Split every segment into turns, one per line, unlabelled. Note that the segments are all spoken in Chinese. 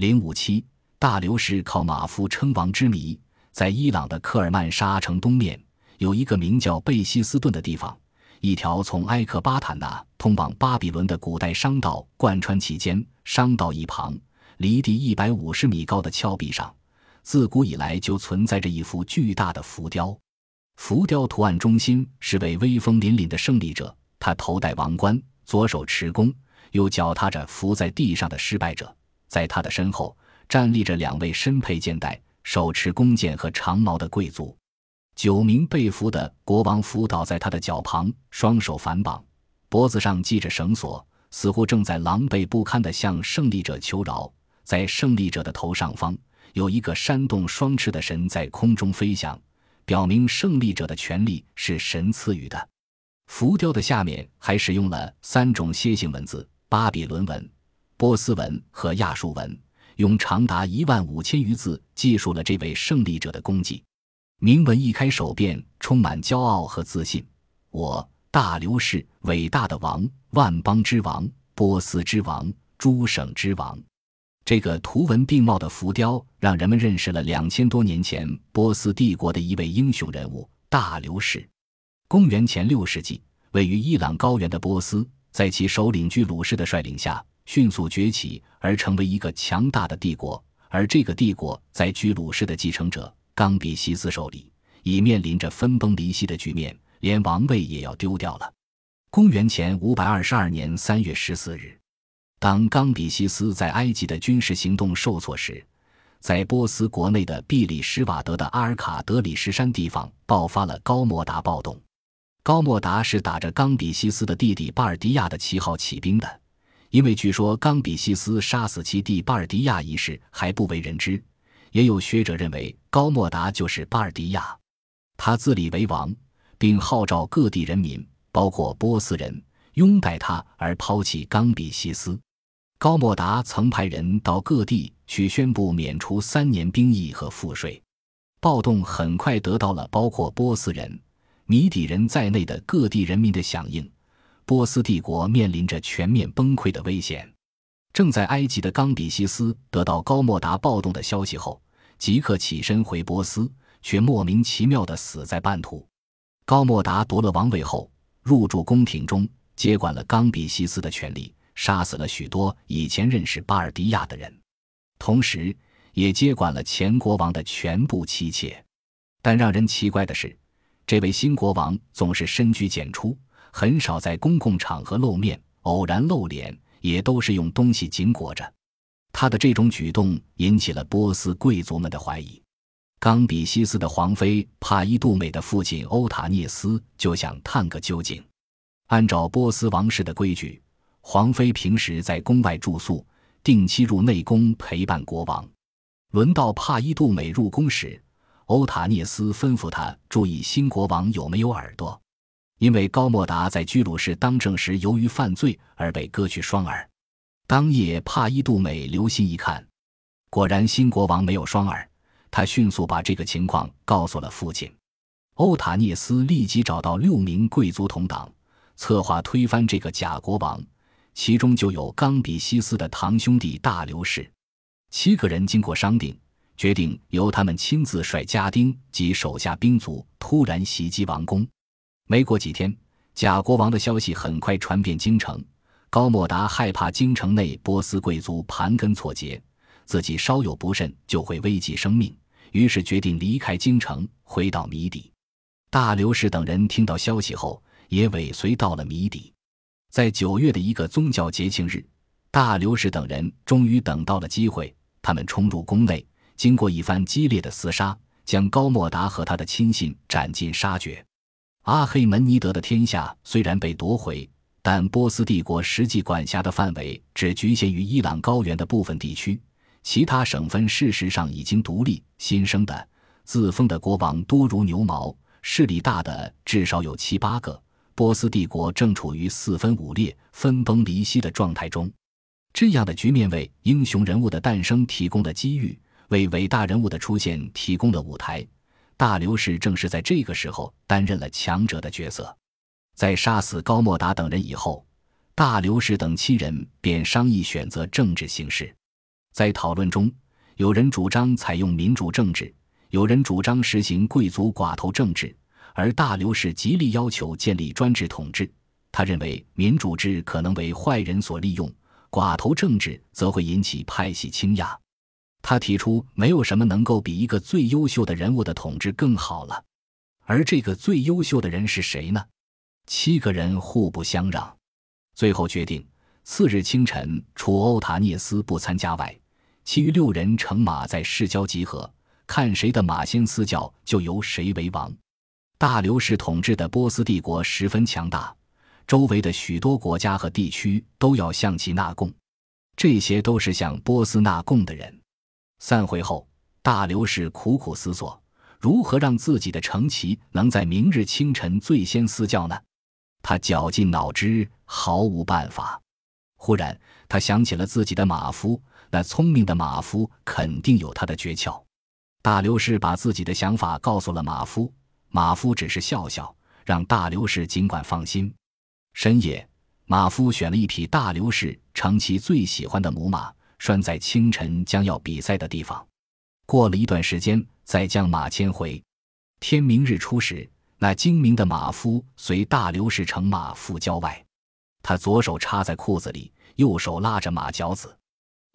零五七，大流士靠马夫称王之谜，在伊朗的科尔曼沙城东面有一个名叫贝希斯顿的地方，一条从埃克巴坦纳通往巴比伦的古代商道贯穿其间。商道一旁，离地一百五十米高的峭壁上，自古以来就存在着一幅巨大的浮雕。浮雕图案中心是位威风凛凛的胜利者，他头戴王冠，左手持弓。又脚踏着伏在地上的失败者，在他的身后站立着两位身佩剑带、手持弓箭和长矛的贵族，九名被俘的国王伏倒在他的脚旁，双手反绑，脖子上系着绳索，似乎正在狼狈不堪地向胜利者求饶。在胜利者的头上方，有一个扇动双翅的神在空中飞翔，表明胜利者的权力是神赐予的。浮雕的下面还使用了三种楔形文字。巴比伦文、波斯文和亚述文用长达一万五千余字记述了这位胜利者的功绩。铭文一开首便充满骄傲和自信：“我大流士，伟大的王，万邦之王，波斯之王，诸省之王。”这个图文并茂的浮雕让人们认识了两千多年前波斯帝国的一位英雄人物——大流士。公元前六世纪，位于伊朗高原的波斯。在其首领居鲁士的率领下，迅速崛起而成为一个强大的帝国。而这个帝国在居鲁士的继承者冈比西斯手里，已面临着分崩离析的局面，连王位也要丢掉了。公元前五百二十二年三月十四日，当冈比西斯在埃及的军事行动受挫时，在波斯国内的毕里什瓦德的阿尔卡德里什山地方爆发了高莫达暴动。高莫达是打着冈比西斯的弟弟巴尔迪亚的旗号起兵的，因为据说冈比西斯杀死其弟巴尔迪亚一事还不为人知。也有学者认为高莫达就是巴尔迪亚，他自立为王，并号召各地人民，包括波斯人，拥戴他而抛弃冈比西斯。高莫达曾派人到各地去宣布免除三年兵役和赋税。暴动很快得到了包括波斯人。米底人在内的各地人民的响应，波斯帝国面临着全面崩溃的危险。正在埃及的冈比西斯得到高莫达暴动的消息后，即刻起身回波斯，却莫名其妙地死在半途。高莫达夺了王位后，入住宫廷中，接管了冈比西斯的权力，杀死了许多以前认识巴尔迪亚的人，同时也接管了前国王的全部妻妾。但让人奇怪的是。这位新国王总是深居简出，很少在公共场合露面，偶然露脸也都是用东西紧裹着。他的这种举动引起了波斯贵族们的怀疑。冈比西斯的皇妃帕伊杜美的父亲欧塔涅斯就想探个究竟。按照波斯王室的规矩，皇妃平时在宫外住宿，定期入内宫陪伴国王。轮到帕伊杜美入宫时，欧塔涅斯吩咐他注意新国王有没有耳朵，因为高莫达在居鲁士当政时由于犯罪而被割去双耳。当夜，帕伊杜美留心一看，果然新国王没有双耳。他迅速把这个情况告诉了父亲。欧塔涅斯立即找到六名贵族同党，策划推翻这个假国王，其中就有冈比西斯的堂兄弟大流士。七个人经过商定。决定由他们亲自率家丁及手下兵卒突然袭击王宫。没过几天，假国王的消息很快传遍京城。高莫达害怕京城内波斯贵族盘根错节，自己稍有不慎就会危及生命，于是决定离开京城，回到米底。大刘氏等人听到消息后，也尾随到了米底。在九月的一个宗教节庆日，大刘氏等人终于等到了机会，他们冲入宫内。经过一番激烈的厮杀，将高莫达和他的亲信斩尽杀绝。阿黑门尼德的天下虽然被夺回，但波斯帝国实际管辖的范围只局限于伊朗高原的部分地区，其他省份事实上已经独立。新生的、自封的国王多如牛毛，势力大的至少有七八个。波斯帝国正处于四分五裂、分崩离析的状态中。这样的局面为英雄人物的诞生提供了机遇。为伟大人物的出现提供了舞台，大流士正是在这个时候担任了强者的角色。在杀死高莫达等人以后，大流士等七人便商议选择政治形式。在讨论中，有人主张采用民主政治，有人主张实行贵族寡头政治，而大流士极力要求建立专制统治。他认为民主制可能为坏人所利用，寡头政治则会引起派系倾轧。他提出，没有什么能够比一个最优秀的人物的统治更好了。而这个最优秀的人是谁呢？七个人互不相让，最后决定：次日清晨，除欧塔涅斯不参加外，其余六人乘马在市郊集合，看谁的马先嘶叫，就由谁为王。大流士统治的波斯帝国十分强大，周围的许多国家和地区都要向其纳贡，这些都是向波斯纳贡的人。散会后，大刘氏苦苦思索，如何让自己的城旗能在明日清晨最先嘶叫呢？他绞尽脑汁，毫无办法。忽然，他想起了自己的马夫，那聪明的马夫肯定有他的诀窍。大刘氏把自己的想法告诉了马夫，马夫只是笑笑，让大刘氏尽管放心。深夜，马夫选了一匹大刘氏乘其最喜欢的母马。拴在清晨将要比赛的地方，过了一段时间，再将马牵回。天明日出时，那精明的马夫随大流士乘马赴郊外。他左手插在裤子里，右手拉着马脚子。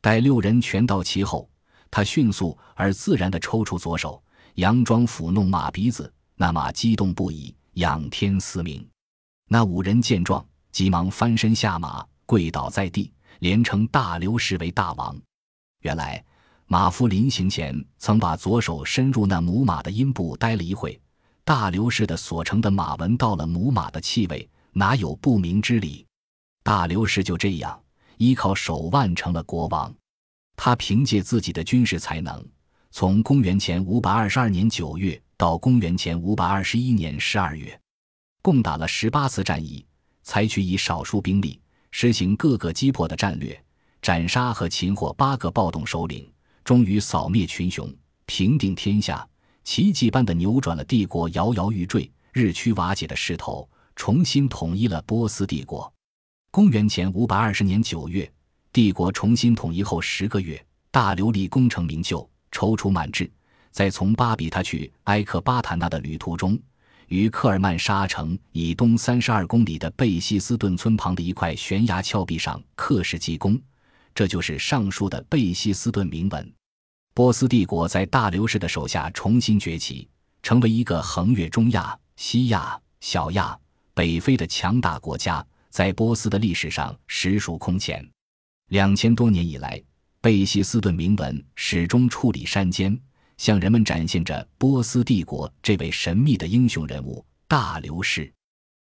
待六人全到齐后，他迅速而自然地抽出左手，佯装抚弄马鼻子。那马激动不已，仰天嘶鸣。那五人见状，急忙翻身下马，跪倒在地。连称大流士为大王。原来马夫临行前曾把左手伸入那母马的阴部，待了一会。大流士的所乘的马闻到了母马的气味，哪有不明之理？大流士就这样依靠手腕成了国王。他凭借自己的军事才能，从公元前五百二十二年九月到公元前五百二十一年十二月，共打了十八次战役，采取以少数兵力。实行各个击破的战略，斩杀和擒获八个暴动首领，终于扫灭群雄，平定天下，奇迹般的扭转了帝国摇摇欲坠、日趋瓦解的势头，重新统一了波斯帝国。公元前五百二十年九月，帝国重新统一后十个月，大流利功成名就，踌躇满志，在从巴比他去埃克巴坦纳的旅途中。于科尔曼沙城以东三十二公里的贝希斯顿村旁的一块悬崖峭壁上刻石记功，这就是上述的贝希斯顿铭文。波斯帝国在大流士的手下重新崛起，成为一个横越中亚、西亚、小亚、北非的强大国家，在波斯的历史上实属空前。两千多年以来，贝希斯顿铭文始终矗立山间。向人们展现着波斯帝国这位神秘的英雄人物大流士。